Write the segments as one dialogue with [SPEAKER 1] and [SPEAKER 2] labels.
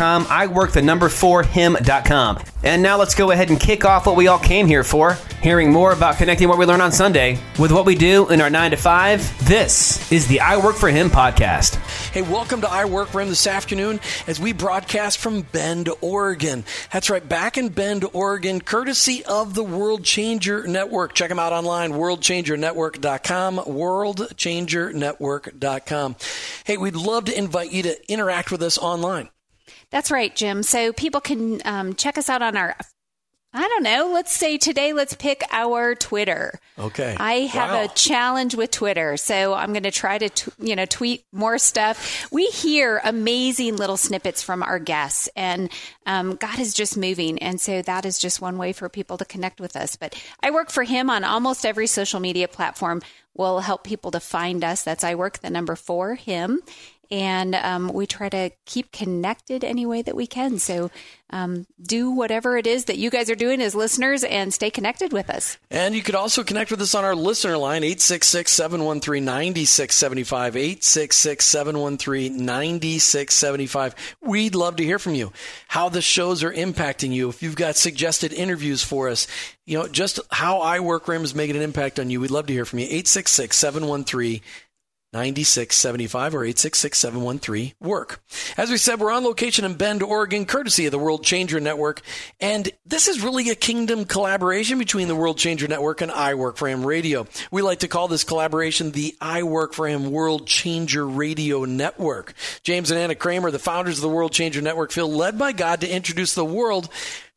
[SPEAKER 1] I work the number for him.com. And now let's go ahead and kick off what we all came here for, hearing more about connecting what we learn on Sunday with what we do in our 9 to 5. This is the I Work for Him podcast.
[SPEAKER 2] Hey, welcome to I Work for Him this afternoon as we broadcast from Bend, Oregon. That's right, back in Bend, Oregon, courtesy of the World Changer Network. Check them out online, worldchangernetwork.com, worldchangernetwork.com. Hey, we'd love to invite you to interact with us online.
[SPEAKER 3] That's right, Jim. So people can um, check us out on our I don't know. Let's say today, let's pick our Twitter.
[SPEAKER 2] Okay.
[SPEAKER 3] I have wow. a challenge with Twitter, so I'm going to try to, t- you know, tweet more stuff. We hear amazing little snippets from our guests, and um, God is just moving, and so that is just one way for people to connect with us. But I work for Him on almost every social media platform. Will help people to find us. That's I work the number four Him, and um, we try to keep connected any way that we can. So um, do whatever it is that you guys are doing as listeners and stay connected with us.
[SPEAKER 2] And you could also connect with us on our listener line, 866 713 9675. 866 713 9675. We'd love to hear from you, how the shows are impacting you. If you've got suggested interviews for us, you know, just how I work Rim is making an impact on you. We'd love to hear from you. 866 713 9675 or 866 713 work. As we said, we're on location in Bend, Oregon, courtesy of the World Changer Network. And this is really a kingdom collaboration between the World Changer Network and I Work for Him Radio. We like to call this collaboration the I Work for Him World Changer Radio Network. James and Anna Kramer, the founders of the World Changer Network, feel led by God to introduce the world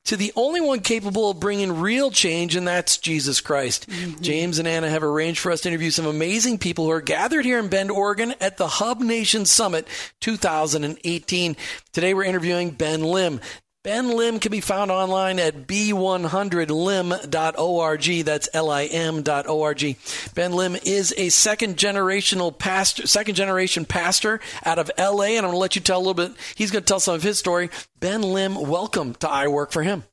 [SPEAKER 2] to the only one capable of bringing real change, and that's Jesus Christ. Mm-hmm. James and Anna have arranged for us to interview some amazing people who are gathered here in Bend, Oregon at the Hub Nation Summit 2018. Today we're interviewing Ben Lim. Ben Lim can be found online at b100lim.org. That's L-I-M.org. Ben Lim is a second generational pastor, second generation pastor out of LA. And I'm going to let you tell a little bit. He's going to tell some of his story. Ben Lim, welcome to I Work for Him.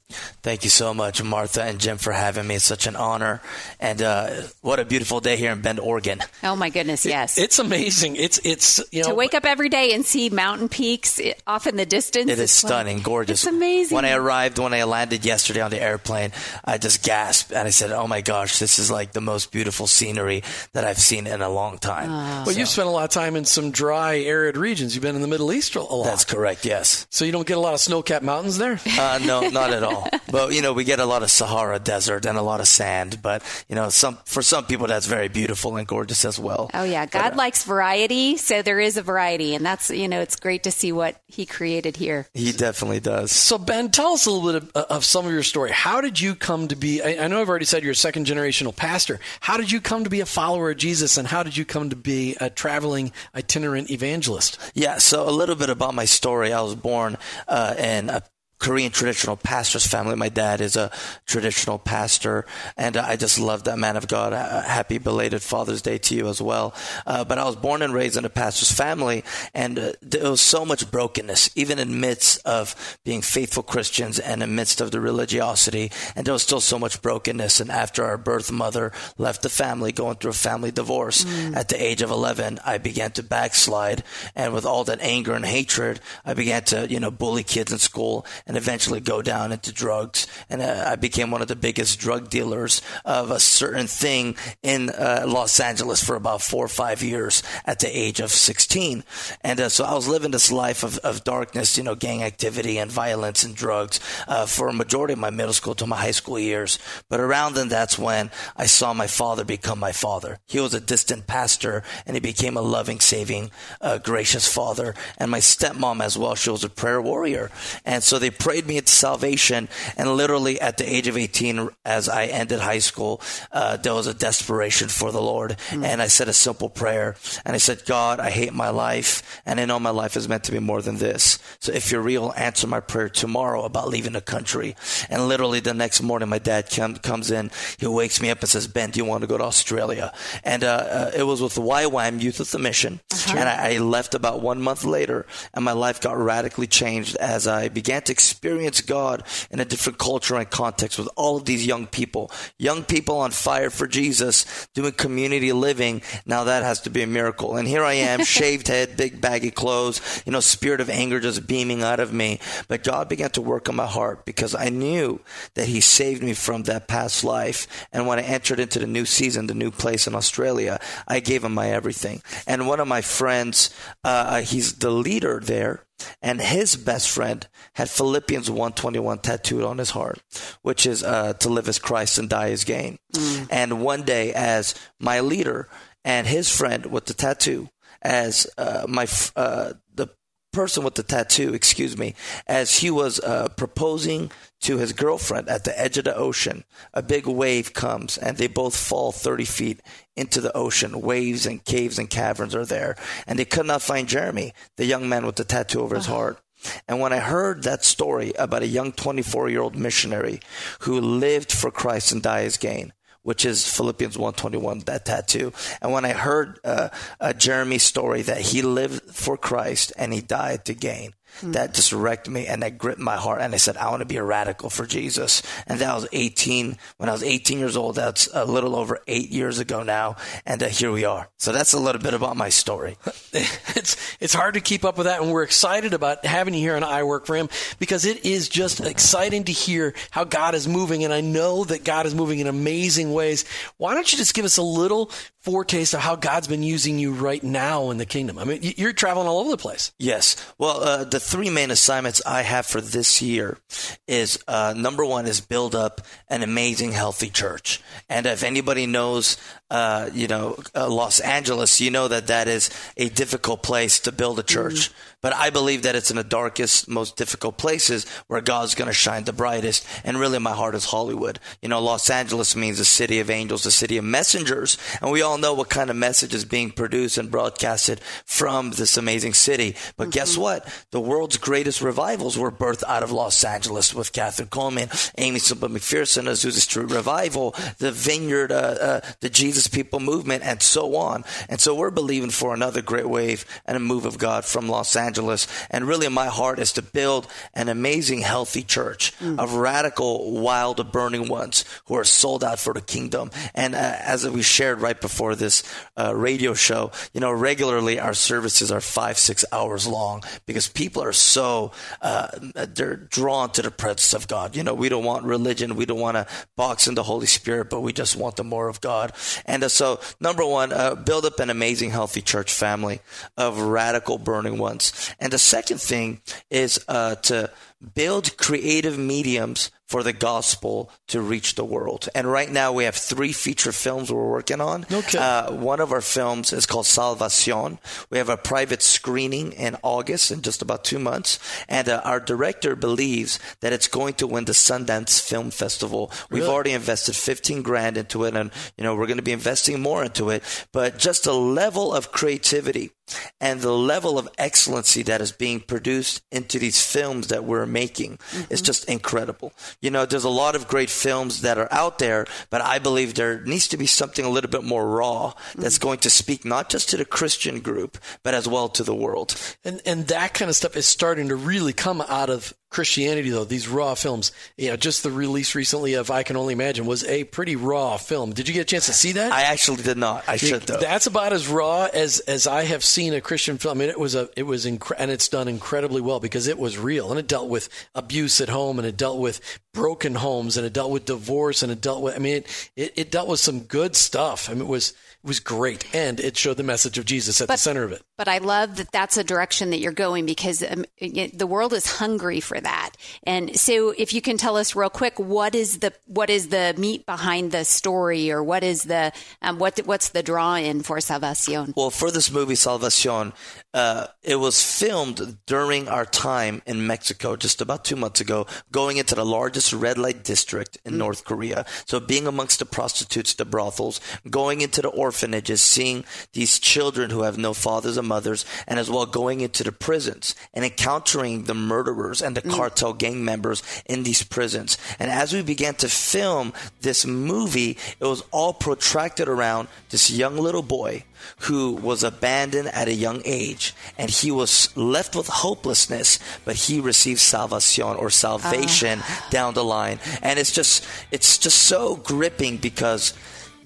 [SPEAKER 4] Thank you so much, Martha and Jim, for having me. It's such an honor. And uh, what a beautiful day here in Bend, Oregon.
[SPEAKER 3] Oh my goodness, yes.
[SPEAKER 2] It, it's amazing. It's it's you know
[SPEAKER 3] to wake up every day and see mountain peaks off in the distance.
[SPEAKER 4] It is stunning,
[SPEAKER 3] like,
[SPEAKER 4] gorgeous.
[SPEAKER 3] It's amazing.
[SPEAKER 4] When I arrived, when I landed yesterday on the airplane, I just gasped and I said, "Oh my gosh, this is like the most beautiful scenery that I've seen in a long time."
[SPEAKER 2] Oh. Well, so. you've spent a lot of time in some dry, arid regions. You've been in the Middle East a lot.
[SPEAKER 4] That's correct. Yes.
[SPEAKER 2] So you don't get a lot of snow-capped mountains there.
[SPEAKER 4] Uh, no, not at all. But you know, we get a lot of Sahara desert and a lot of sand. But you know, some for some people that's very beautiful and gorgeous as well.
[SPEAKER 3] Oh yeah, God but, uh, likes variety, so there is a variety, and that's you know, it's great to see what He created here.
[SPEAKER 4] He definitely does.
[SPEAKER 2] So Ben, tell us a little bit of, of some of your story. How did you come to be? I, I know I've already said you're a second generational pastor. How did you come to be a follower of Jesus, and how did you come to be a traveling itinerant evangelist?
[SPEAKER 4] Yeah, so a little bit about my story. I was born uh, Uh, in a Korean traditional pastor's family. My dad is a traditional pastor, and I just love that man of God. Uh, happy belated Father's Day to you as well. Uh, but I was born and raised in a pastor's family, and uh, there was so much brokenness, even in midst of being faithful Christians and in midst of the religiosity, and there was still so much brokenness. And after our birth mother left the family, going through a family divorce mm. at the age of 11, I began to backslide, and with all that anger and hatred, I began to, you know, bully kids in school and eventually go down into drugs. And uh, I became one of the biggest drug dealers of a certain thing in uh, Los Angeles for about four or five years at the age of 16. And uh, so I was living this life of, of darkness, you know, gang activity and violence and drugs uh, for a majority of my middle school to my high school years. But around then, that's when I saw my father become my father. He was a distant pastor and he became a loving, saving, uh, gracious father. And my stepmom as well, she was a prayer warrior. And so they prayed me into salvation. And literally at the age of 18, as I ended high school, uh, there was a desperation for the Lord. Mm. And I said a simple prayer. And I said, God, I hate my life. And I know my life is meant to be more than this. So if you're real, answer my prayer tomorrow about leaving the country. And literally the next morning, my dad come, comes in. He wakes me up and says, Ben, do you want to go to Australia? And uh, uh, it was with the YWAM Youth with a Mission. Uh-huh. And I, I left about one month later, and my life got radically changed as I began to experience God in a different culture and context with all of these young people. Young people on fire for Jesus, doing community living. Now that has to be a miracle. And here I am, shaved head, big baggy clothes, you know, spirit of anger just beaming out of me. But God began to work on my heart because I knew that He saved me from that past life. And when I entered into the new season, the new place in Australia, I gave Him my everything. And one of my friends, uh, he's the leader there and his best friend had Philippians 121 tattooed on his heart, which is uh, to live as Christ and die as gain. Mm. And one day, as my leader and his friend with the tattoo, as uh, my uh, the person with the tattoo, excuse me, as he was uh, proposing to his girlfriend at the edge of the ocean, a big wave comes and they both fall 30 feet into the ocean. Waves and caves and caverns are there. And they could not find Jeremy, the young man with the tattoo over his uh-huh. heart. And when I heard that story about a young 24 year old missionary who lived for Christ and died as gain, which is Philippians 121, that tattoo. And when I heard uh, uh, Jeremy's story that he lived for Christ and he died to gain, Mm. That just wrecked me and that gripped my heart. And I said, I want to be a radical for Jesus. And that was 18. When I was 18 years old, that's a little over eight years ago now. And uh, here we are. So that's a little bit about my story.
[SPEAKER 2] it's, it's hard to keep up with that. And we're excited about having you here on I Work for Him because it is just exciting to hear how God is moving. And I know that God is moving in amazing ways. Why don't you just give us a little foretaste of how God's been using you right now in the kingdom? I mean, you're traveling all over the place.
[SPEAKER 4] Yes. Well, uh, the three main assignments I have for this year is uh, number one is build up an amazing, healthy church. And if anybody knows, uh, you know, uh, Los Angeles, you know that that is a difficult place to build a church. Mm-hmm. But I believe that it's in the darkest, most difficult places where God's going to shine the brightest. And really, my heart is Hollywood. You know, Los Angeles means the city of angels, the city of messengers. And we all know what kind of message is being produced and broadcasted from this amazing city. But mm-hmm. guess what? The world's greatest revivals were birthed out of Los Angeles with Kathryn Kuhlman, Aimee Semple McPherson, Azusa Street Revival, the Vineyard, uh, uh, the Jesus People movement, and so on. And so we're believing for another great wave and a move of God from Los Angeles Angeles. And really, my heart is to build an amazing, healthy church mm. of radical, wild, burning ones who are sold out for the kingdom. And uh, as we shared right before this uh, radio show, you know, regularly our services are five, six hours long because people are so, uh, they're drawn to the presence of God. You know, we don't want religion. We don't want to box in the Holy Spirit, but we just want the more of God. And uh, so, number one, uh, build up an amazing, healthy church family of radical, burning ones. And the second thing is uh, to build creative mediums for the gospel to reach the world. And right now we have three feature films we're working on.
[SPEAKER 2] Okay.
[SPEAKER 4] Uh, one of our films is called Salvacion. We have a private screening in August in just about two months. And uh, our director believes that it's going to win the Sundance Film Festival. We've
[SPEAKER 2] really?
[SPEAKER 4] already invested 15 grand into it and, you know, we're going to be investing more into it. But just the level of creativity and the level of excellency that is being produced into these films that we're making mm-hmm. is just incredible. You know, there's a lot of great films that are out there, but I believe there needs to be something a little bit more raw that's mm-hmm. going to speak not just to the Christian group, but as well to the world.
[SPEAKER 2] And and that kind of stuff is starting to really come out of Christianity, though, these raw films, you know, just the release recently of I Can Only Imagine was a pretty raw film. Did you get a chance to see that?
[SPEAKER 4] I actually did not. I should, though.
[SPEAKER 2] That's about as raw as, as I have seen a Christian film. I mean, it was a it was and it's done incredibly well because it was real and it dealt with abuse at home and it dealt with broken homes and it dealt with divorce and it dealt with. I mean, it it, it dealt with some good stuff. I mean, it was was great, and it showed the message of Jesus at
[SPEAKER 3] But-
[SPEAKER 2] the center of it.
[SPEAKER 3] But I love that that's a direction that you're going because um, the world is hungry for that. And so, if you can tell us real quick, what is the what is the meat behind the story, or what is the um, what what's the draw in for Salvacion?
[SPEAKER 4] Well, for this movie Salvacion, uh, it was filmed during our time in Mexico, just about two months ago, going into the largest red light district in North Korea. So being amongst the prostitutes, the brothels, going into the orphanages, seeing these children who have no fathers and mothers, and as well going into the prisons and encountering the murderers and the mm. cartel gang members in these prisons. And as we began to film this movie, it was all protracted around this young little boy who was abandoned at a young age and he was left with hopelessness but he received salvation or salvation ah. down the line. And it's just it's just so gripping because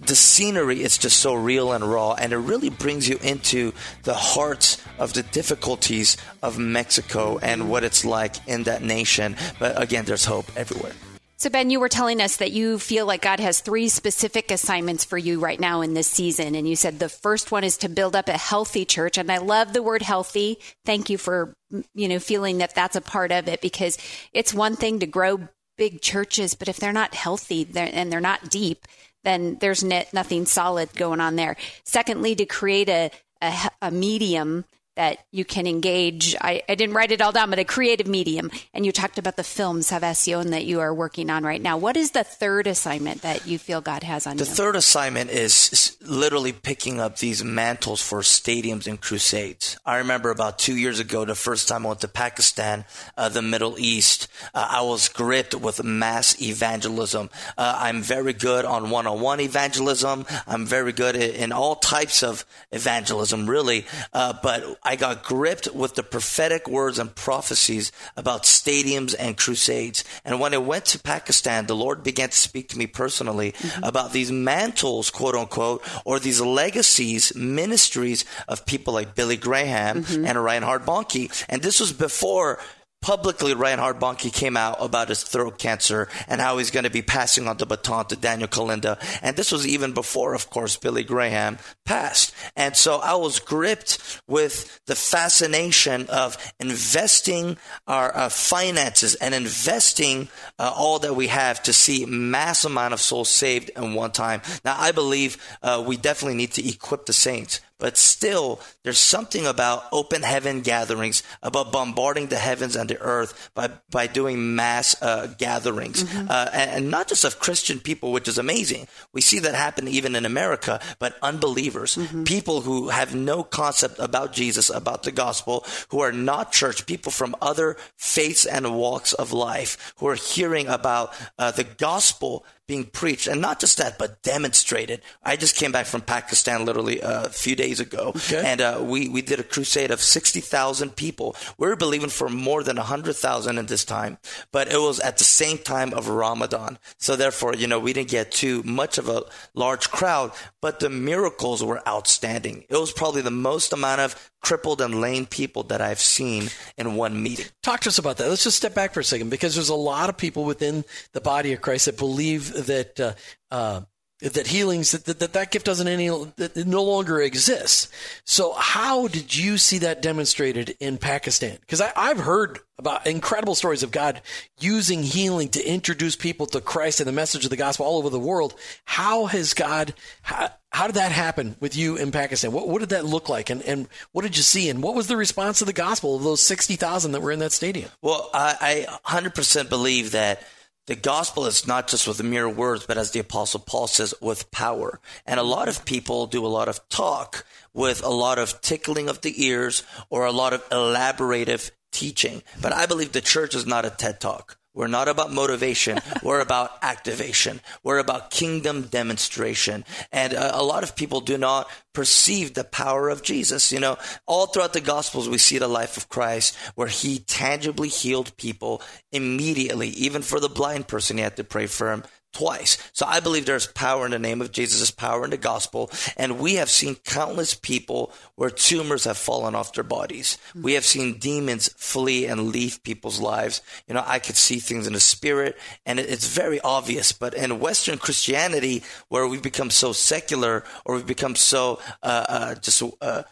[SPEAKER 4] the scenery is just so real and raw and it really brings you into the heart of the difficulties of Mexico and what it's like in that nation but again there's hope everywhere
[SPEAKER 3] So, Ben, you were telling us that you feel like God has three specific assignments for you right now in this season. And you said the first one is to build up a healthy church. And I love the word healthy. Thank you for, you know, feeling that that's a part of it because it's one thing to grow big churches, but if they're not healthy and they're not deep, then there's nothing solid going on there. Secondly, to create a, a, a medium that you can engage. I, I didn't write it all down, but a creative medium. And you talked about the film Salvacion that you are working on right now. What is the third assignment that you feel God has on you?
[SPEAKER 4] The third assignment is literally picking up these mantles for stadiums and crusades. I remember about two years ago, the first time I went to Pakistan, uh, the Middle East, uh, I was gripped with mass evangelism. Uh, I'm very good on one-on-one evangelism. I'm very good in all types of evangelism, really. Uh, but I got gripped with the prophetic words and prophecies about stadiums and crusades. And when I went to Pakistan, the Lord began to speak to me personally mm-hmm. about these mantles, quote unquote, or these legacies, ministries of people like Billy Graham mm-hmm. and Reinhard Bonnke. And this was before publicly Reinhard Bonnke came out about his throat cancer and how he's going to be passing on the baton to Daniel Kolenda. And this was even before, of course, Billy Graham passed. And so I was gripped with the fascination of investing our uh, finances and investing uh, all that we have to see mass amount of souls saved in one time. Now, I believe uh, we definitely need to equip the saints but still there's something about open heaven gatherings about bombarding the heavens and the earth by by doing mass uh, gatherings. Uh, and, and not just of christian people which is amazing. We see that happen even in america but unbelievers people who have no concept about jesus about the gospel who are not church people from other faiths and walks of life who are hearing about uh, the gospel being preached, and not just that, but demonstrated. I just came back from Pakistan literally uh, a few days ago,
[SPEAKER 2] Okay.
[SPEAKER 4] and uh, we we did a crusade of sixty thousand people. We were believing for more than hundred thousand in this time, but it was at the same time of Ramadan, so therefore, you know, we didn't get too much of a large crowd, but the miracles were outstanding. It was probably the most amount of crippled and lame people that I've seen in one meeting.
[SPEAKER 2] Talk to us about that. Let's just step back for a second because there's a lot of people within the body of Christ that believe that uh, uh, that healings that, that that gift doesn't any that no longer exists. So how did you see that demonstrated in Pakistan? Because I've heard about incredible stories of God using healing to introduce people to Christ and the message of the gospel all over the world. How has God? How, how did that happen with you in Pakistan? What, what did that look like, and, and what did you see, and what was the response to the gospel of those sixty thousand that were in that stadium?
[SPEAKER 4] Well, I, I 100% believe that the gospel is not just with mere words, but as the apostle Paul says, with power. And a lot of people do a lot of talk with a lot of tickling of the ears or a lot of elaborative teaching. But I believe the church is not a TED talk. We're not about motivation. We're about activation. We're about kingdom demonstration. And uh, a lot of people do not perceive the power of Jesus. You know, all throughout the Gospels, we see the life of Christ where he tangibly healed people immediately. Even for the blind person, he had to pray for him twice. So I believe there's power in the name of Jesus, there's power in the gospel. And we have seen countless people where tumors have fallen off their bodies. We have seen demons flee and leave people's lives. You know, I could see things in the spirit and it's very obvious. But in Western Christianity, where we've become so secular or we've become so, uh, uh, just, uh,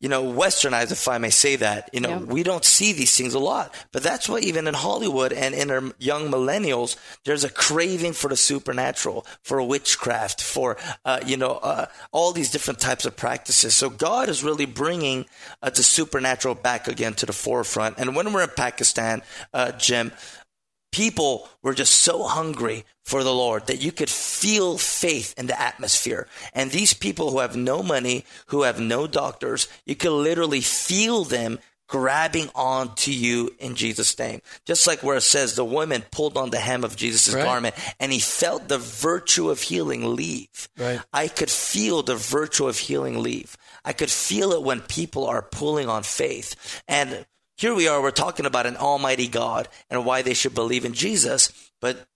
[SPEAKER 4] you know, westernized, if I may say that. You know, yeah. we don't see these things a lot. But that's why even in Hollywood and in our young millennials, there's a craving for the supernatural, for witchcraft, for, uh, you know, uh, all these different types of practices. So God is really bringing uh, the supernatural back again to the forefront. And when we're in Pakistan, uh, Jim, people were just so hungry for the Lord that you could feel faith in the atmosphere. And these people who have no money, who have no doctors, you could literally feel them grabbing on to you in Jesus' name. Just like where it says the woman pulled on the hem of Jesus' right. garment and he felt the virtue of healing leave.
[SPEAKER 2] Right.
[SPEAKER 4] I could feel the virtue of healing leave. I could feel it when people are pulling on faith. And here we are, we're talking about an almighty God and why they should believe in Jesus, but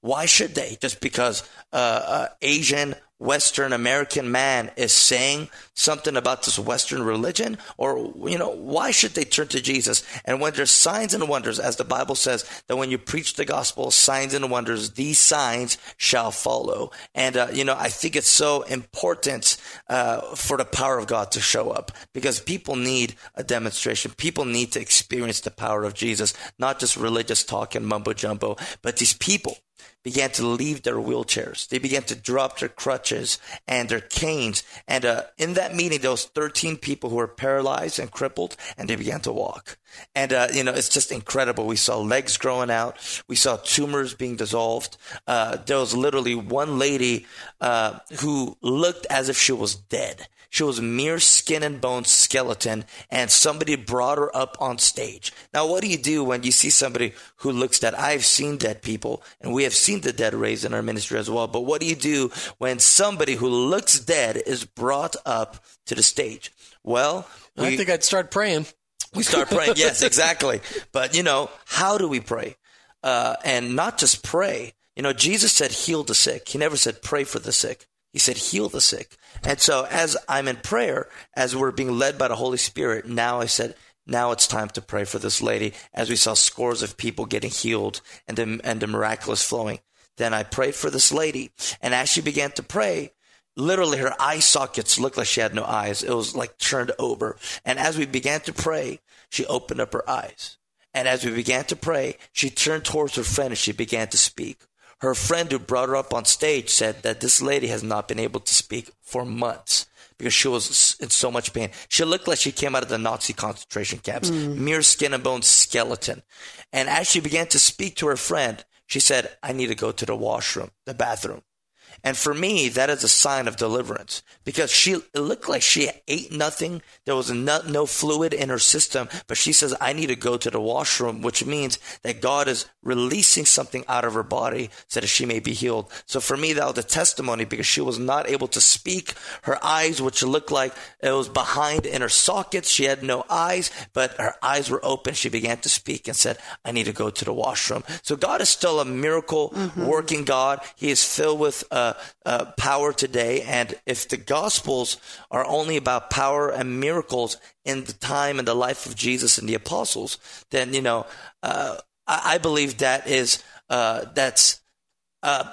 [SPEAKER 4] why should they? Just because uh, uh, Asian Western American man is saying something about this Western religion? Or, you know, why should they turn to Jesus? And when there's signs and wonders, as the Bible says, that when you preach the gospel, signs and wonders, these signs shall follow. And, uh, you know, I think it's so important uh, for the power of God to show up because people need a demonstration. People need to experience the power of Jesus, not just religious talk and mumbo jumbo, but these people began to leave their wheelchairs. They began to drop their crutches and their canes. And uh, in that meeting, there was 13 people who were paralyzed and crippled, and they began to walk. And uh, you know, it's just incredible. We saw legs growing out. We saw tumors being dissolved. Uh, there was literally one lady uh, who looked as if she was dead. She was mere skin and bone skeleton, and somebody brought her up on stage. Now, what do you do when you see somebody who looks dead? I've seen dead people, and we have seen the dead raised in our ministry as well. But what do you do when somebody who looks dead is brought up to the stage? Well,
[SPEAKER 2] we, I think I'd start praying.
[SPEAKER 4] We start praying. yes, exactly. But you know, how do we pray? Uh, and not just pray. You know, Jesus said, heal the sick. He never said, pray for the sick. He said, heal the sick. And so as I'm in prayer, as we're being led by the Holy Spirit, now I said, now it's time to pray for this lady as we saw scores of people getting healed and the, and the miraculous flowing. Then I prayed for this lady. And as she began to pray, literally her eye sockets looked like she had no eyes. It was like turned over. And as we began to pray, she opened up her eyes. And as we began to pray, she turned towards her friend and she began to speak. Her friend who brought her up on stage said that this lady has not been able to speak for months because she was in so much pain. She looked like she came out of the Nazi concentration camps, mm. mere skin and bone skeleton. And as she began to speak to her friend, she said, I need to go to the washroom, the bathroom. And for me, that is a sign of deliverance because she it looked like she ate nothing. There was no, no fluid in her system, but she says, I need to go to the washroom, which means that God is releasing something out of her body so that she may be healed. So for me, that was a testimony because she was not able to speak. Her eyes, which looked like it was behind in her sockets, she had no eyes, but her eyes were open. She began to speak and said, I need to go to the washroom. So God is still a miracle mm-hmm. working God. He is filled with uh, uh, power today. And if the Gospels are only about power and miracles in the time and the life of Jesus and the apostles, then, you know, uh, I, I, believe that is, uh, that's, uh,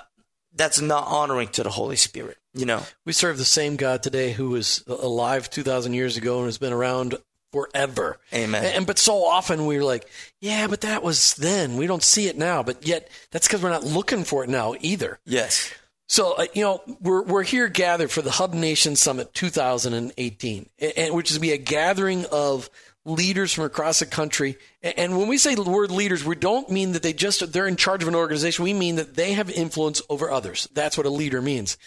[SPEAKER 4] that's not honoring to the Holy Spirit. You know,
[SPEAKER 2] we serve the same God today who was alive 2,000 years ago and has been around forever.
[SPEAKER 4] Amen.
[SPEAKER 2] And, but so often we're like, yeah, but that was then. We don't see it now. But yet that's because we're not looking for it now either.
[SPEAKER 4] Yes.
[SPEAKER 2] So, uh, you know, we're, we're here gathered for the Hub Nation Summit 2018, and, which is be a gathering of leaders from across the country. And when we say the word leaders, we don't mean that they just, they're in charge of an organization. We mean that they have influence over others. That's what a leader means.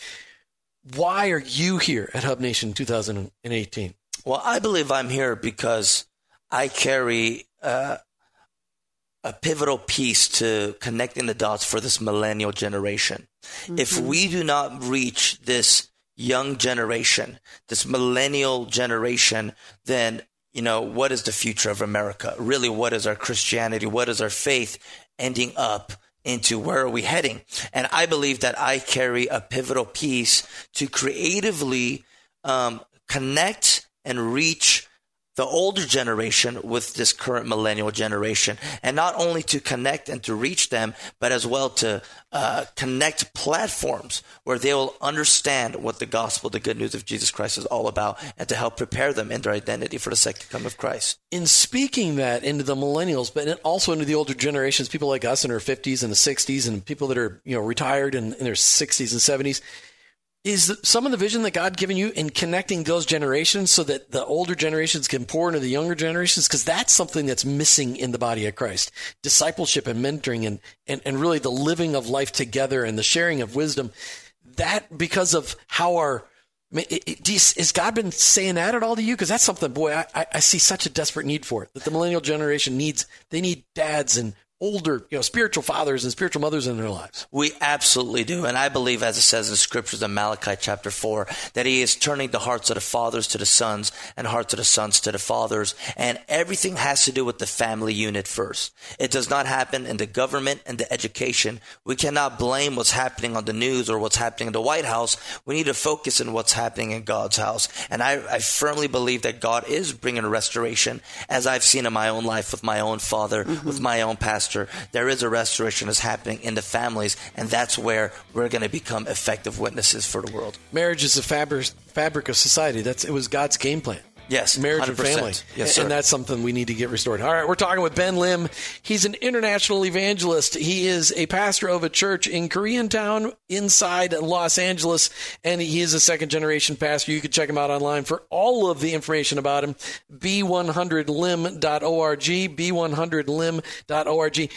[SPEAKER 2] Why are you here at Hub Nation 2018?
[SPEAKER 4] Well, I believe I'm here because I carry uh, a pivotal piece to connecting the dots for this millennial generation. Mm-hmm. If we do not reach this young generation, this millennial generation, then you know, what is the future of America? Really, what is our Christianity? What is our faith ending up into where are we heading. And I believe that I carry a pivotal piece to creatively um, connect and reach the older generation with this current millennial generation, and not only to connect and to reach them, but as well to uh, connect platforms where they will understand what the gospel, the good news of Jesus Christ is all about, and to help prepare them in their identity for the second coming of Christ.
[SPEAKER 2] In speaking that into the millennials, but also into the older generations, people like us in our 50s and the 60s, and people that are you know retired in, in their 60s and 70s is some of the vision that God given you in connecting those generations so that the older generations can pour into the younger generations? Because that's something that's missing in the body of Christ. Discipleship and mentoring and, and, and really the living of life together and the sharing of wisdom. That because of how our I mean, it, it, has God been saying that at all to you? Because that's something, boy, I, I see such a desperate need for it. That the millennial generation needs. They need dads and older, you know, spiritual fathers and spiritual mothers in their lives.
[SPEAKER 4] We absolutely do. And I believe, as it says in scriptures in Malachi chapter 4, that he is turning the hearts of the fathers to the sons and hearts of the sons to the fathers. And everything has to do with the family unit first. It does not happen in the government and the education. We cannot blame what's happening on the news or what's happening in the White House. We need to focus on what's happening in God's house. And I, I firmly believe that God is bringing a restoration, as I've seen in my own life with my own father, mm-hmm. with my own pastor pastor, there is a restoration that's happening in the families, and that's where we're going to become effective witnesses for the world.
[SPEAKER 2] Marriage is the fabric, fabric of society. That's it was God's game plan.
[SPEAKER 4] Yes,
[SPEAKER 2] marriage 100%. and family.
[SPEAKER 4] Yes, sir.
[SPEAKER 2] And that's something we need to get restored. All right, we're talking with Ben Lim. He's an international evangelist. He is a pastor of a church in Koreatown inside Los Angeles, and he is a second generation pastor. You can check him out online for all of the information about him. B100lim.org, B100lim.org.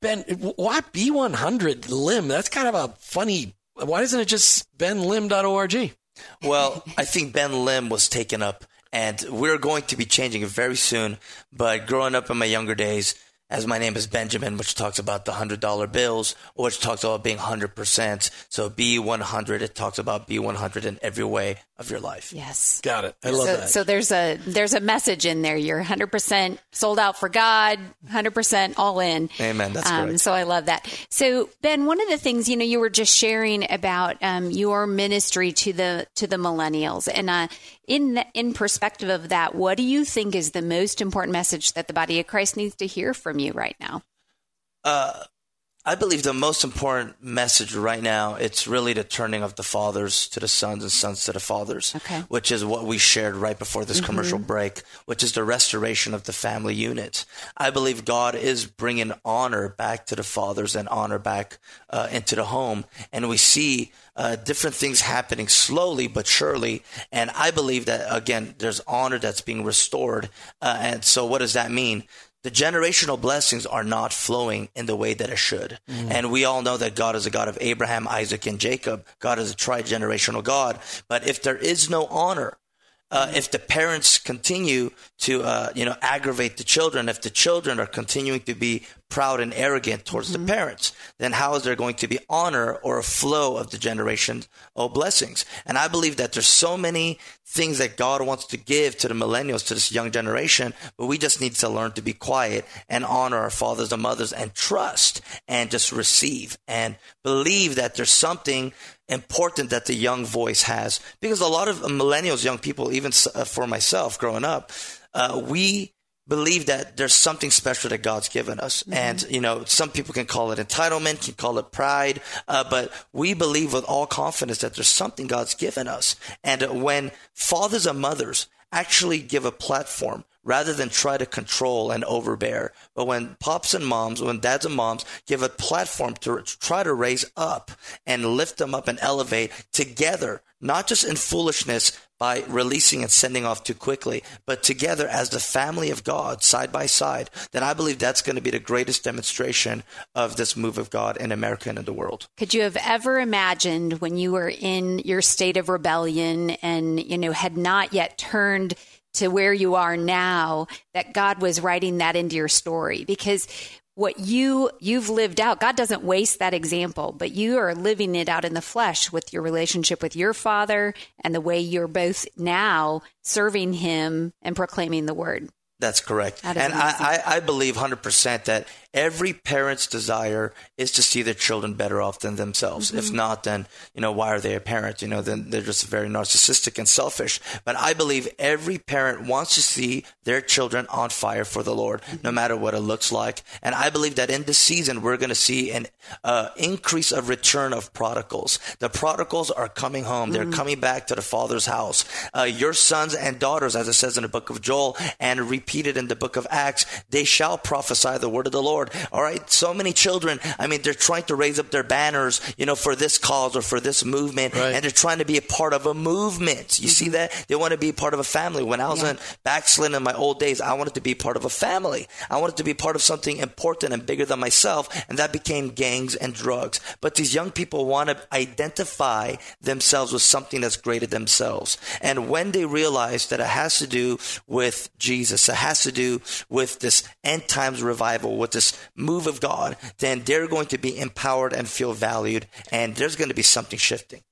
[SPEAKER 2] Ben, why B100 Lim? That's kind of a funny. Why isn't it just benlim.org?
[SPEAKER 4] Well, I think Ben Lim was taken up and we're going to be changing very soon. But growing up in my younger days, as my name is Benjamin, which talks about the hundred dollar bills, which talks about being hundred percent. So B one hundred, it talks about B one hundred in every way of your life.
[SPEAKER 3] Yes,
[SPEAKER 2] got it. I love
[SPEAKER 3] so,
[SPEAKER 2] that.
[SPEAKER 3] So there's a there's a message in there. You're hundred percent sold out for God, hundred percent all in.
[SPEAKER 4] Amen. That's um,
[SPEAKER 3] So I love that. So Ben, one of the things you know you were just sharing about um, your ministry to the to the millennials, and uh, in in perspective of that, what do you think is the most important message that the body of Christ needs to hear from you right now?
[SPEAKER 4] Uh, I believe the most important message right now it's really the turning of the fathers to the sons and sons to the fathers,
[SPEAKER 3] okay.
[SPEAKER 4] which is what we shared right before this mm-hmm. commercial break, which is the restoration of the family unit. I believe God is bringing honor back to the fathers and honor back uh, into the home, and we see uh, different things happening slowly but surely. And I believe that again, there's honor that's being restored. Uh, and so, what does that mean? The generational blessings are not flowing in the way that it should. Mm. And we all know that God is a God of Abraham, Isaac, and Jacob. God is a tri generational God. But if there is no honor, uh, if the parents continue to uh, you know aggravate the children, if the children are continuing to be proud and arrogant towards mm-hmm. the parents, then how is there going to be honor or a flow of the generation of blessings? And I believe that there's so many things that God wants to give to the millennials, to this young generation, but we just need to learn to be quiet and honor our fathers and mothers and trust and just receive and believe that there's something important that the young voice has because a lot of millennials, young people, even uh, for myself growing up, uh, we believe that there's something special that God's given us. Mm-hmm. And, you know, some people can call it entitlement, can call it pride, uh, but we believe with all confidence that there's something God's given us. And when fathers and mothers actually give a platform rather than try to control and overbear. But when pops and moms, when dads and moms give a platform to try to raise up and lift them up and elevate together, not just in foolishness by releasing and sending off too quickly, but together as the family of God, side by side, then I believe that's going to be the greatest demonstration of this move of God in America and in the world.
[SPEAKER 3] Could you have ever imagined when you were in your state of rebellion and, you know, had not yet turned to where you are now that God was writing that into your story. Because what you you've lived out god doesn't waste that example but you are living it out in the flesh with your relationship with your father and the way you're both now serving him and proclaiming the word.
[SPEAKER 4] That's correct. and I, I, I, believe 100% that every parent's desire is to see their children better off than themselves. Mm-hmm. If not, then, you know, why are they a parent? You know, then they're just very narcissistic and selfish. But I believe every parent wants to see their children on fire for the Lord, mm-hmm. no matter what it looks like. And I believe that in this season, we're going to see an uh, increase of return of prodigals. The prodigals are coming home. They're mm-hmm. coming back to the Father's house. Uh, your sons and daughters, as it says in the book of Joel and repeated in the book of Acts, they shall prophesy the word of the Lord. All right. So many children, I mean, they're trying to raise up their banners, you know, for this cause or for this movement. Right. And they're trying to be a part of a movement. You mm-hmm. see that? They want to be part of a family. When I was yeah. in backsliding in my old days, I wanted to be part of a family. I wanted to be part of something important and bigger than myself. And that became gangs and drugs. But these young people want to identify themselves with something that's greater than themselves. And when they realize that it has to do with Jesus, it has to do with this end times revival, with this move of God, then they're going to be empowered and feel valued. And there's going to be something shifting.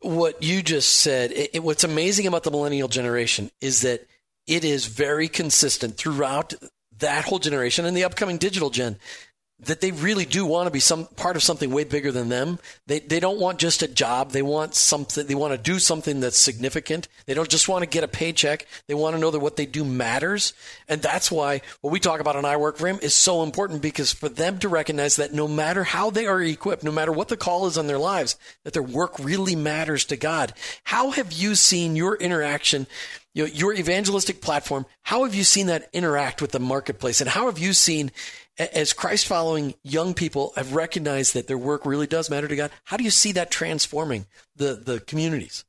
[SPEAKER 2] What you just said, it, what's amazing about the millennial generation is that it is very consistent throughout that whole generation and the upcoming digital gen that they really do want to be some part of something way bigger than them. They they don't want just a job. They want something. They want to do something that's significant. They don't just want to get a paycheck. They want to know that what they do matters, and that's why what we talk about on I Work for Him is so important because for them to recognize that no matter how they are equipped, no matter what the call is on their lives, that their work really matters to God. How have you seen your interaction? You know, your evangelistic platform, how have you seen that interact with the marketplace? And how have you seen as Christ following young people have recognized that their work really does matter to God, how do you see that transforming the, the communities?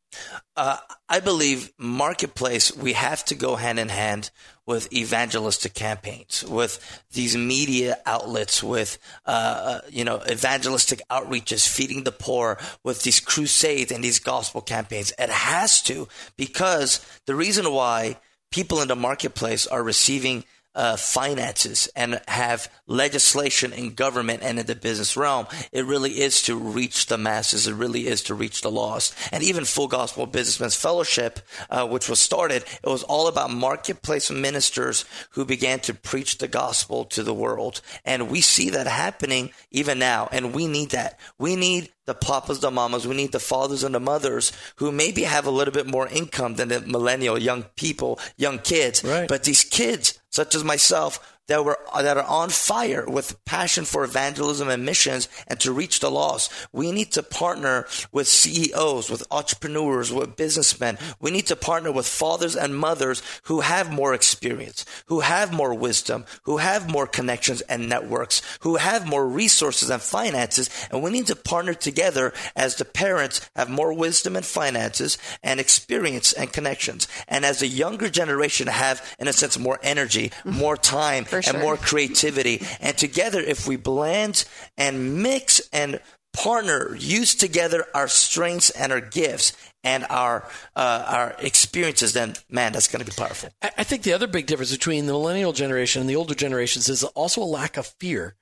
[SPEAKER 4] Uh, I believe marketplace, we have to go hand in hand with evangelistic campaigns, with these media outlets, with, uh, uh, you know, evangelistic outreaches, feeding the poor, with these crusades and these gospel campaigns. It has to, because the reason why people in the marketplace are receiving uh, finances and have legislation in government and in the business realm. It really is to reach the masses. It really is to reach the lost. And even Full Gospel Businessmen's Fellowship, uh, which was started, it was all about marketplace ministers who began to preach the gospel to the world. And we see that happening even now. And we need that. We need the papas, the mamas, we need the fathers and the mothers who maybe have a little bit more income than the millennial young people, young kids. Right. But these kids, such as myself, that were that are on fire with passion for evangelism and missions and to reach the lost. We need to partner with CEOs, with entrepreneurs, with businessmen. We need to partner with fathers and mothers who have more experience, who have more wisdom, who have more connections and networks, who have more resources and finances. And we need to partner together as the parents have more wisdom and finances and experience and connections. And as the younger generation have, in a sense, more energy, more time, sure. and more creativity. And together, if we blend and mix and partner, use together our strengths and our gifts and our uh, our experiences, then man, that's going to be powerful.
[SPEAKER 2] I think the other big difference between the millennial generation and the older generations is also a lack of fear.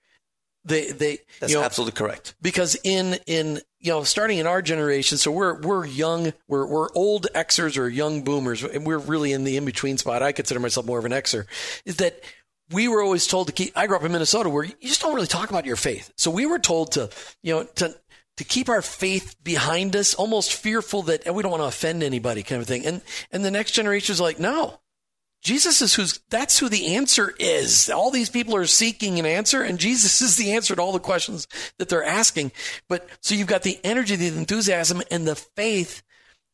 [SPEAKER 2] They they
[SPEAKER 4] that's
[SPEAKER 2] you know,
[SPEAKER 4] absolutely correct.
[SPEAKER 2] Because in in you know starting in our generation, so we're we're young, we're we're old Xers or young Boomers, and we're really in the in between spot. I consider myself more of an Xer. Is that we were always told to keep, I grew up in Minnesota where you just don't really talk about your faith. So we were told to, you know, to, to keep our faith behind us, almost fearful that we don't want to offend anybody kind of thing. And, and the next generation is like, no, Jesus is who's, that's who the answer is. All these people are seeking an answer and Jesus is the answer to all the questions that they're asking. But so you've got the energy, the enthusiasm and the faith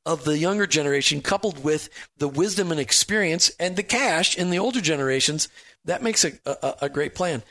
[SPEAKER 2] of the younger generation coupled with the wisdom and experience and the cash in the older generations that makes a, a, a great plan.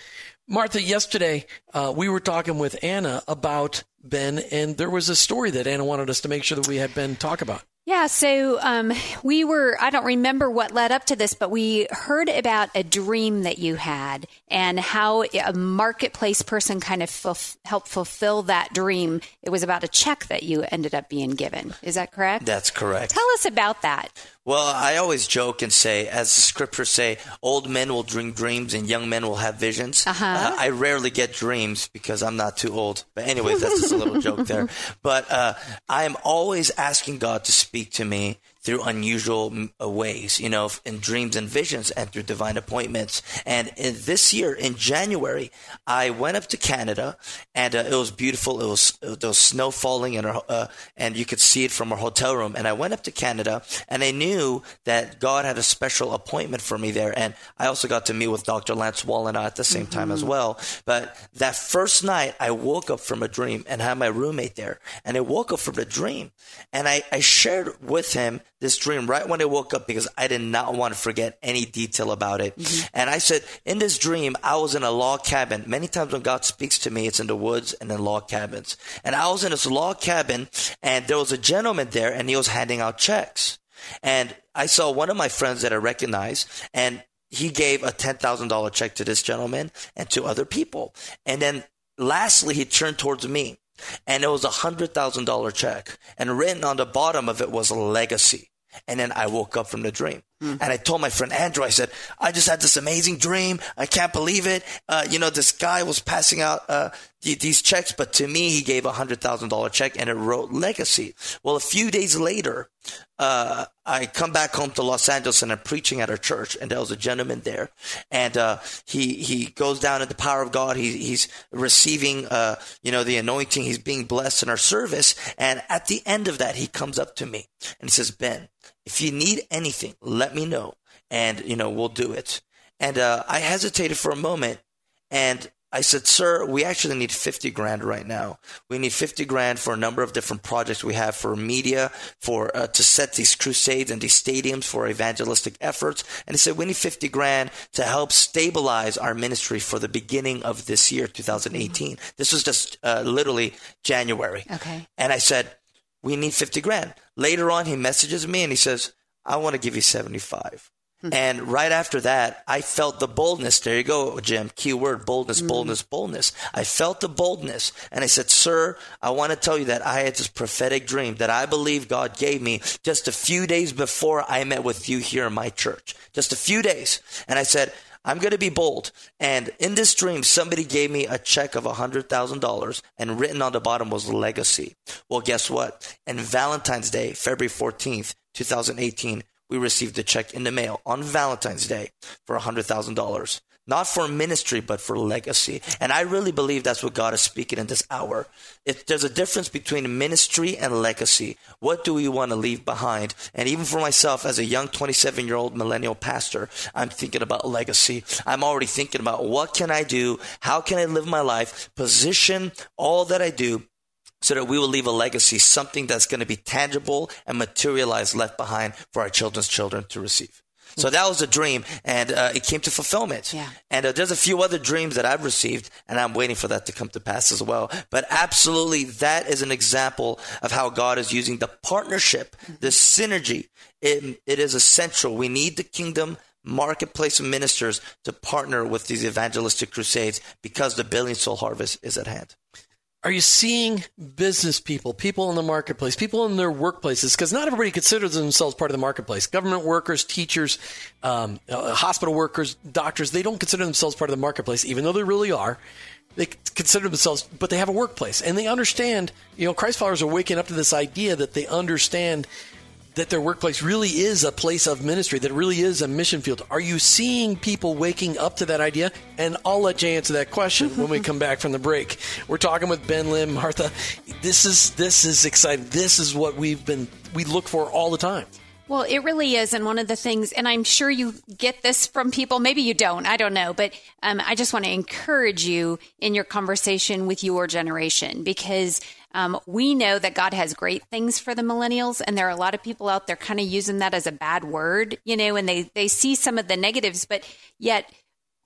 [SPEAKER 2] Martha, yesterday uh, we were talking with Anna about Ben, and there was a story that Anna wanted us to make sure that we had Ben talk about.
[SPEAKER 3] Yeah, so um, we were, I don't remember what led up to this, but we heard about a dream that you had and how a marketplace person kind of f- helped fulfill that dream. It was about a check that you ended up being given. Is that correct?
[SPEAKER 4] That's correct.
[SPEAKER 3] Tell us about that.
[SPEAKER 4] Well, I always joke and say, as the scriptures say, old men will dream dreams and young men will have visions. Uh-huh. Uh, I rarely get dreams because I'm not too old. But anyways, that's just a little joke there. But uh, I am always asking God to speak to me through unusual uh, ways, you know, in dreams and visions and through divine appointments. And in this year, in January, I went up to Canada and uh, it was beautiful. It was, there was snow falling and, uh, and you could see it from our hotel room. And I went up to Canada and I knew that God had a special appointment for me there. And I also got to meet with Dr. Lance Wallnau at the same mm-hmm. time as mm-hmm. well. But that first night, I woke up from a dream and had my roommate there. And I woke up from the dream and I, I shared with him this dream right when I woke up because I did not want to forget any detail about it. Mm-hmm. And I said, in this dream, I was in a log cabin. Many times when God speaks to me, it's in the woods and in log cabins. And I was in this log cabin and there was a gentleman there and he was handing out checks. And I saw one of my friends that I recognized and he gave a $10,000 check to this gentleman and to other people. And then lastly, he turned towards me and it was a hundred thousand dollar check and written on the bottom of it was legacy and then i woke up from the dream mm. and i told my friend andrew i said i just had this amazing dream i can't believe it uh, you know this guy was passing out uh, these checks but to me he gave a hundred thousand dollar check and it wrote legacy well a few days later uh, I come back home to Los Angeles and I'm preaching at our church, and there was a gentleman there, and uh, he he goes down in the power of God. He, he's receiving, uh, you know, the anointing. He's being blessed in our service, and at the end of that, he comes up to me and he says, "Ben, if you need anything, let me know, and you know we'll do it." And uh, I hesitated for a moment, and I said, sir, we actually need 50 grand right now. We need 50 grand for a number of different projects we have for media, for uh, to set these crusades and these stadiums for evangelistic efforts. And he said, we need 50 grand to help stabilize our ministry for the beginning of this year, 2018. Mm-hmm. This was just uh, literally January.
[SPEAKER 3] Okay.
[SPEAKER 4] And I said, we need 50 grand. Later on, he messages me and he says, I want to give you 75. Hmm. And right after that, I felt the boldness. There you go, Jim. Keyword boldness, mm. boldness, boldness. I felt the boldness. And I said, Sir, I want to tell you that I had this prophetic dream that I believe God gave me just a few days before I met with you here in my church. Just a few days. And I said, I'm going to be bold. And in this dream, somebody gave me a check of $100,000 and written on the bottom was legacy. Well, guess what? And Valentine's Day, February 14th, 2018, we received a check in the mail on Valentine's Day for $100,000. Not for ministry, but for legacy. And I really believe that's what God is speaking in this hour. If there's a difference between ministry and legacy, what do we want to leave behind? And even for myself, as a young 27 year old millennial pastor, I'm thinking about legacy. I'm already thinking about what can I do? How can I live my life? Position all that I do so that we will leave a legacy, something that's going to be tangible and materialized left behind for our children's children to receive. So that was a dream, and uh, it came to fulfillment.
[SPEAKER 3] Yeah.
[SPEAKER 4] And uh, there's a few other dreams that I've received, and I'm waiting for that to come to pass as well. But absolutely, that is an example of how God is using the partnership, the synergy. It, it is essential. We need the kingdom marketplace of ministers to partner with these evangelistic crusades because the billion soul harvest is at hand.
[SPEAKER 2] Are you seeing business people, people in the marketplace, people in their workplaces? Because not everybody considers themselves part of the marketplace. Government workers, teachers, um, uh, hospital workers, doctors, they don't consider themselves part of the marketplace, even though they really are. They consider themselves, but they have a workplace and they understand, you know, Christ followers are waking up to this idea that they understand that their workplace really is a place of ministry, that really is a mission field. Are you seeing people waking up to that idea? And I'll let you answer that question when we come back from the break. We're talking with Ben Lim, Martha. This is this is exciting. This is what we've been we look for all the time.
[SPEAKER 3] Well, it really is. And one of the things, and I'm sure you get this from people, maybe you don't, I don't know, but um, I just want to encourage you in your conversation with your generation because um, we know that God has great things for the millennials, and there are a lot of people out there kind of using that as a bad word, you know, and they, they see some of the negatives, but yet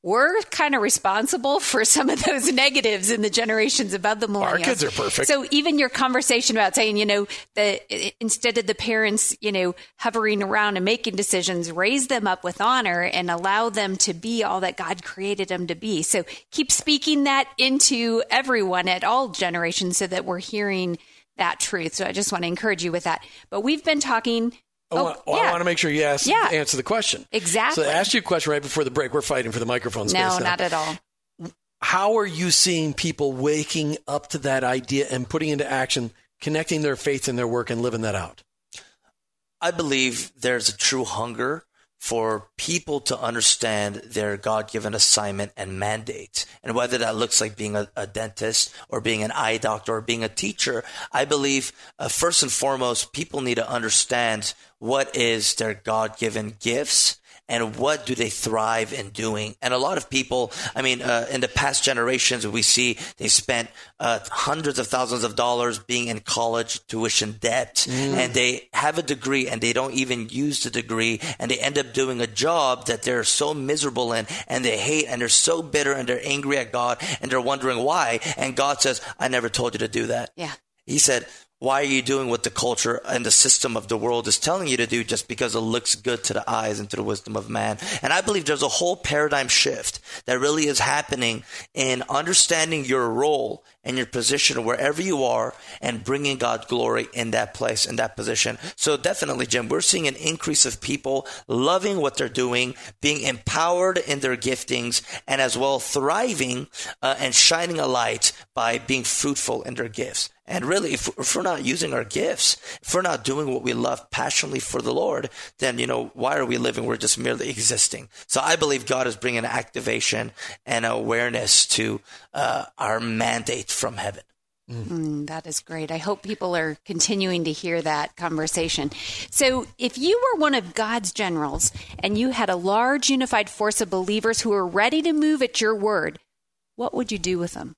[SPEAKER 3] we're kind of responsible for some of those negatives in the generations above the millennials. Our
[SPEAKER 2] kids are perfect.
[SPEAKER 3] So even your conversation about saying, you know, that instead of the parents, you know, hovering around and making decisions, raise them up with honor and allow them to be all that God created them to be. So keep speaking that into everyone at all generations so that we're hearing that truth. So I just want to encourage you with that. But we've been talking
[SPEAKER 2] I, oh, want, well, yeah. I want to make sure you ask, yeah. answer the question.
[SPEAKER 3] Exactly.
[SPEAKER 2] So I asked you a question right before the break. We're fighting for the microphone space.
[SPEAKER 3] No,
[SPEAKER 2] now.
[SPEAKER 3] not at all.
[SPEAKER 2] How are you seeing people waking up to that idea and putting into action, connecting their faith in their work and living that out?
[SPEAKER 4] I believe there's a true hunger for people to understand their God given assignment and mandate. And whether that looks like being a, a, dentist or being an eye doctor or being a teacher, I believe uh, first and foremost, people need to understand what is their God given gifts and what do they thrive in doing? And a lot of people, I mean, uh, in the past generations, we see they spent uh, hundreds of thousands of dollars being in college tuition debt, mm. and they have a degree and they don't even use the degree, and they end up doing a job that they're so miserable in, and they hate, and they're so bitter, and they're angry at God, and they're wondering why. And God says, "I never told you to do that."
[SPEAKER 3] Yeah.
[SPEAKER 4] He said, why are you doing what the culture and the system of the world is telling you to do just because it looks good to the eyes and to the wisdom of man? And I believe there's a whole paradigm shift that really is happening in understanding your role and your position wherever you are and bringing God glory in that place, in that position. So definitely, Jim, we're seeing an increase of people loving what they're doing, being empowered in their giftings, and as well thriving uh, and shining a light by being fruitful in their gifts. And really, if, if, we're not using our gifts, if we're not doing what we love passionately for the Lord, then, you know, why are we living? We're just merely existing. So I believe God is bringing activation and awareness to uh, our mandate from heaven.
[SPEAKER 3] Mm, that is great. I hope people are continuing to hear that conversation. So, if you were one of God's generals and you had a large unified force of believers who were ready to move at your word, what would you do with them?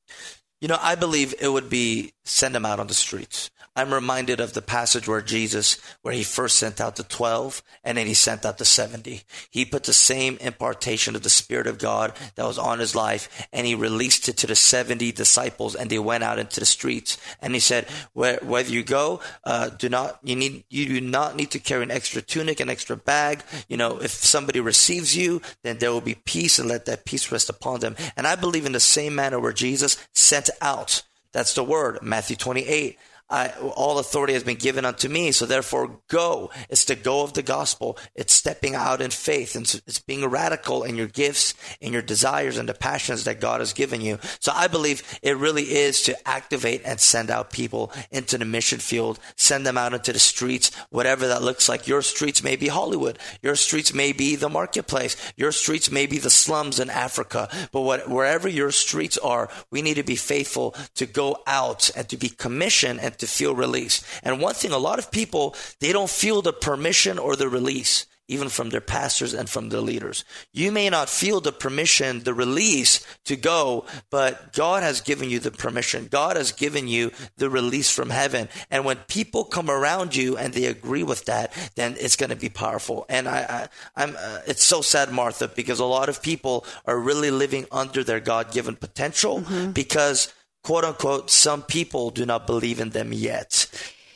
[SPEAKER 4] You know, I believe it would be send them out on the streets. I'm reminded of the passage where Jesus, where he first sent out the 12 and then he sent out the 70. He put the same impartation of the Spirit of God that was on his life and he released it to the 70 disciples and they went out into the streets. And he said, Where whether you go, uh, do not, you need, you do not need to carry an extra tunic, an extra bag. You know, if somebody receives you, then there will be peace and let that peace rest upon them. And I believe in the same manner where Jesus sent out that's the word, Matthew 28. I, all authority has been given unto me. So therefore, go. It's the go of the gospel. It's stepping out in faith and it's being radical in your gifts, in your desires and the passions that God has given you. So I believe it really is to activate and send out people into the mission field, send them out into the streets, whatever that looks like. Your streets may be Hollywood. Your streets may be the marketplace. Your streets may be the slums in Africa. But what, wherever your streets are, we need to be faithful to go out and to be commissioned and to feel release. And one thing, a lot of people, they don't feel the permission or the release even from their pastors and from their leaders. You may not feel the permission, the release to go, but God has given you the permission. God has given you the release from heaven. And when people come around you and they agree with that, then it's going to be powerful. And I, I am uh, it's so sad, Martha, because a lot of people are really living under their God given potential mm-hmm. because quote unquote, some people do not believe in them yet.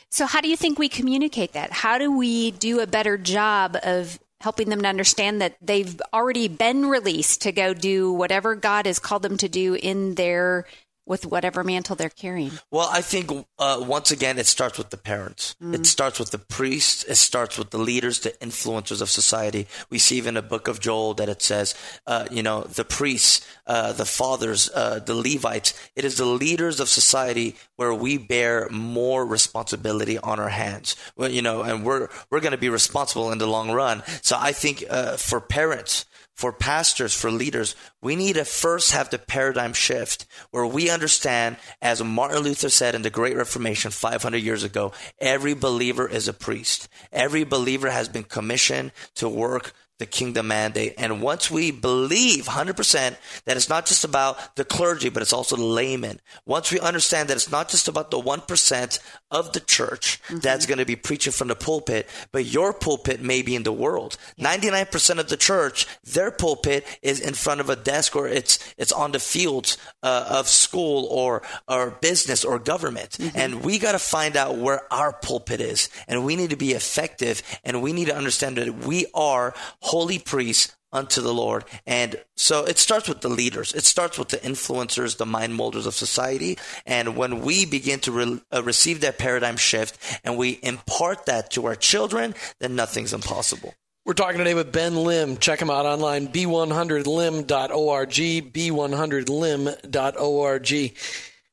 [SPEAKER 3] So, how do you think we communicate that? How do we do a better job of helping them to understand that they've already been released to go do whatever God has called them to do in their with whatever mantle they're carrying?
[SPEAKER 4] Well, I think uh, once again, it starts with the parents. Mm. It starts with the priests. It starts with the leaders, the influencers of society. We see even in the book of Joel that it says, uh, you know, the priests, uh, the fathers, uh, the Levites. It is the leaders of society where we bear more responsibility on our hands. Well, you know, and we're we're going to be responsible in the long run. So I think uh, for parents for pastors, for leaders, we need to first have the paradigm shift where we understand, as Martin Luther said in the Great Reformation 500 years ago, every believer is a priest. Every believer has been commissioned to work the kingdom mandate. And once we believe 100% that it's not just about the clergy, but it's also the laymen, once we understand that it's not just about the 1% of the church mm-hmm. that's going to be preaching from the pulpit, but your pulpit may be in the world. Yeah. 99% of the church, their pulpit is in front of a desk or it's, it's on the fields uh, of school or, or business or government. Mm-hmm. And we got to find out where our pulpit is. And we need to be effective and we need to understand that we are holy priests unto the Lord. And so it starts with the leaders. It starts with the influencers, the mind molders of society. And when we begin to re- uh, receive that paradigm shift and we impart that to our children, then nothing's impossible.
[SPEAKER 2] We're talking today with Ben Lim. Check him out online, b100lim.org, b100lim.org.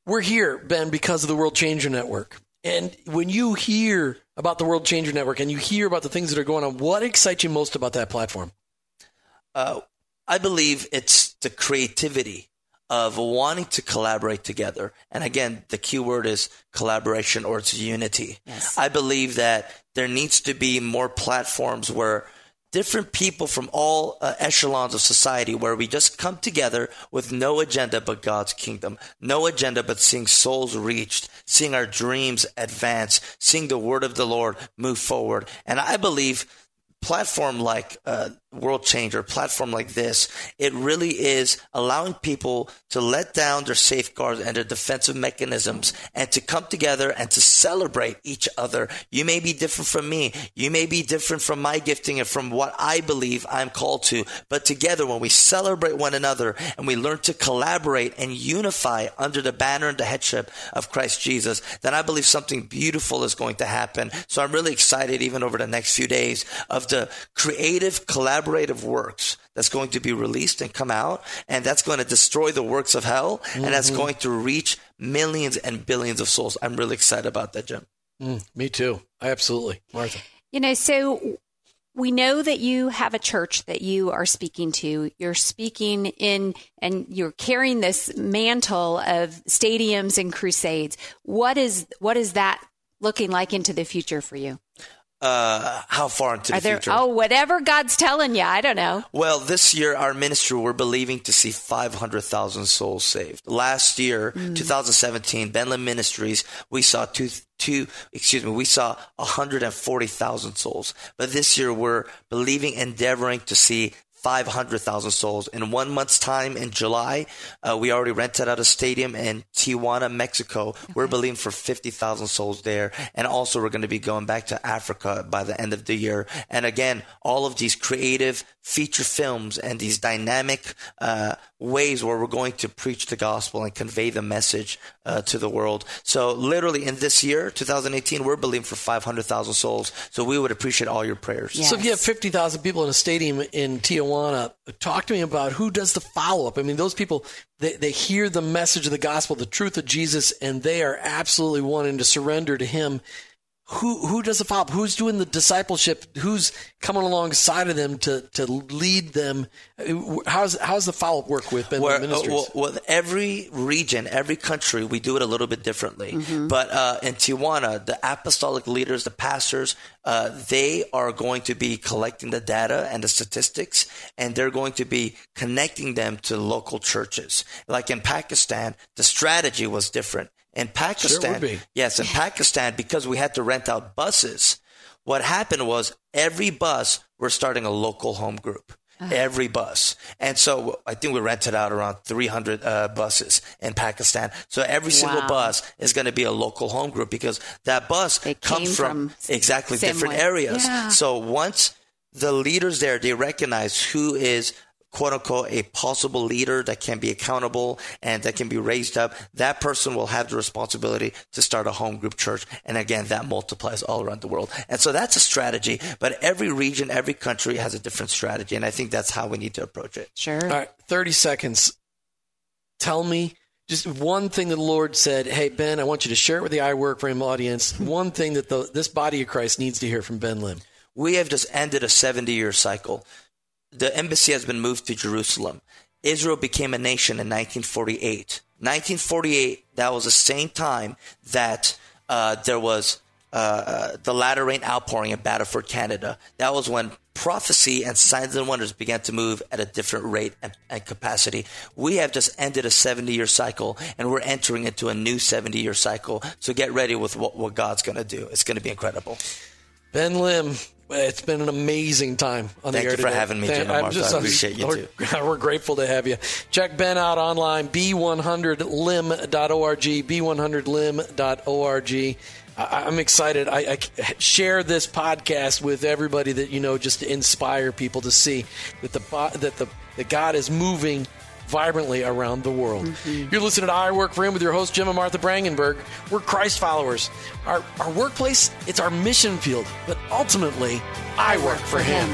[SPEAKER 2] We're here, Ben, because of the World Changer Network. And when you hear about the World Changer Network and you hear about the things that are going on, what excites you most about that platform?
[SPEAKER 4] Uh, I believe it's the creativity of wanting to collaborate together. And again, the key word is collaboration or it's unity.
[SPEAKER 3] Yes.
[SPEAKER 4] I believe that there needs to be more platforms where different people from all uh, echelons of society where we just come together with no agenda but God's kingdom, no agenda but seeing souls reached, seeing our dreams advance, seeing the word of the Lord move forward. And I believe platform like uh, World Changer, platform like this, it really is allowing people to let down their safeguards and their defensive mechanisms and to come together and to celebrate each other. You may be different from me. You may be different from my gifting and from what I believe I'm called to. But together, when we celebrate one another and we learn to collaborate and unify under the banner and the headship of Christ Jesus, then I believe something beautiful is going to happen. So I'm really excited, even over the next few days, of the creative, collaborative works that's going to be released and come out. And that's going to destroy the works of hell. And that's going to reach millions and billions of souls. I'm really excited about that, Jim.
[SPEAKER 2] Mm, me too. Absolutely. Martha.
[SPEAKER 3] You know, so we know that you have a church that you are speaking to. You're speaking in and you're carrying this mantle of stadiums and crusades. What is what is that looking like into the future for you?
[SPEAKER 4] Uh, how far into
[SPEAKER 3] Are
[SPEAKER 4] the
[SPEAKER 3] there
[SPEAKER 4] future?
[SPEAKER 3] oh whatever God's telling you, I don't know.
[SPEAKER 4] Well, this year, our ministry, we're believing to see 500,000 souls saved. Last year, 2017, Ben Lim Ministries, we saw two, two, excuse me, we saw 140,000 souls. But this year, we're believing, endeavoring to see 500,000 souls. In one month's time in July, uh, we already rented out a stadium in Tijuana, Mexico. We're believing for 50,000 souls there. And also, we're going to be going back to Africa by the end of the year. And again, all of these creative feature films and these dynamic uh, ways where we're going to preach the gospel and convey the message uh, to the world. So, literally, in this year, 2018, we're believing for 500,000 souls. So, we would appreciate all your prayers.
[SPEAKER 3] Yeah.
[SPEAKER 2] So if you have 50,000 people in a stadium in Tijuana, talk to me about who does the follow up. I mean, those people, they, they hear the message of the gospel, the truth of Jesus, and they are absolutely wanting to surrender to him. Who, who does the follow up? Who's doing the discipleship? Who's coming alongside of them to, to lead them? How's, how's the follow up work with Ben
[SPEAKER 4] Where, uh,
[SPEAKER 2] Ministries?
[SPEAKER 4] well, well, every region, every country, we do it a little bit differently.
[SPEAKER 2] Mm-hmm.
[SPEAKER 4] But uh, in Tijuana, the apostolic leaders, the pastors, uh, they are going to be collecting the data and the statistics, and they're going to be connecting them to local churches. Like in Pakistan, the strategy was different. In Pakistan,
[SPEAKER 2] be.
[SPEAKER 4] yes, in Pakistan, because we had to rent out buses, what happened was every bus, we're starting a local home group. Every bus. And so I think we rented out around 300 uh, buses in Pakistan. So every single
[SPEAKER 3] Wow.
[SPEAKER 4] bus is going to be a local home group because that bus
[SPEAKER 3] They
[SPEAKER 4] comes from,
[SPEAKER 3] from
[SPEAKER 4] exactly different
[SPEAKER 3] way.
[SPEAKER 4] areas.
[SPEAKER 3] Yeah.
[SPEAKER 4] So once the leaders there, they recognize who is quote unquote a possible leader that can be accountable and that can be raised up, that person will have the responsibility to start a home group church. And again, that multiplies all around the world. And so that's a strategy, but every region, every country has a different strategy. And I think that's how we need to approach it.
[SPEAKER 3] Sure.
[SPEAKER 2] All right, 30 seconds. Tell me just one thing that the Lord said, Hey, Ben, I want you to share it with the I Work for Him audience. One thing that the, this body of Christ needs to hear from Ben Lim.
[SPEAKER 4] We have just ended a 70 year cycle. The embassy has been moved to Jerusalem. Israel became a nation in 1948. 1948, that was the same time that uh, there was uh, the latter rain outpouring in Battleford, Canada. That was when prophecy and signs and wonders began to move at a different rate and, and capacity. We have just ended a 70 year cycle and we're entering into a new 70 year cycle. So get ready with what, what God's going to do. It's going to be incredible.
[SPEAKER 2] Ben Lim, it's been an amazing time on
[SPEAKER 4] Thank
[SPEAKER 2] the air Thank
[SPEAKER 4] you for
[SPEAKER 2] today.
[SPEAKER 4] having me,
[SPEAKER 2] Thank-
[SPEAKER 4] and
[SPEAKER 2] I'm
[SPEAKER 4] I appreciate you,
[SPEAKER 2] we're,
[SPEAKER 4] too.
[SPEAKER 2] We're grateful to have you. Check Ben out online, b100lim.org, b100lim.org. I, I'm excited. I, I share this podcast with everybody that you know, just to inspire people to see that the that the that God is moving vibrantly around the world. Mm-hmm. You're listening to I Work for Him with your host Jim and Martha Brangenberg. We're Christ followers. Our our workplace it's our mission field, but ultimately I work for Him.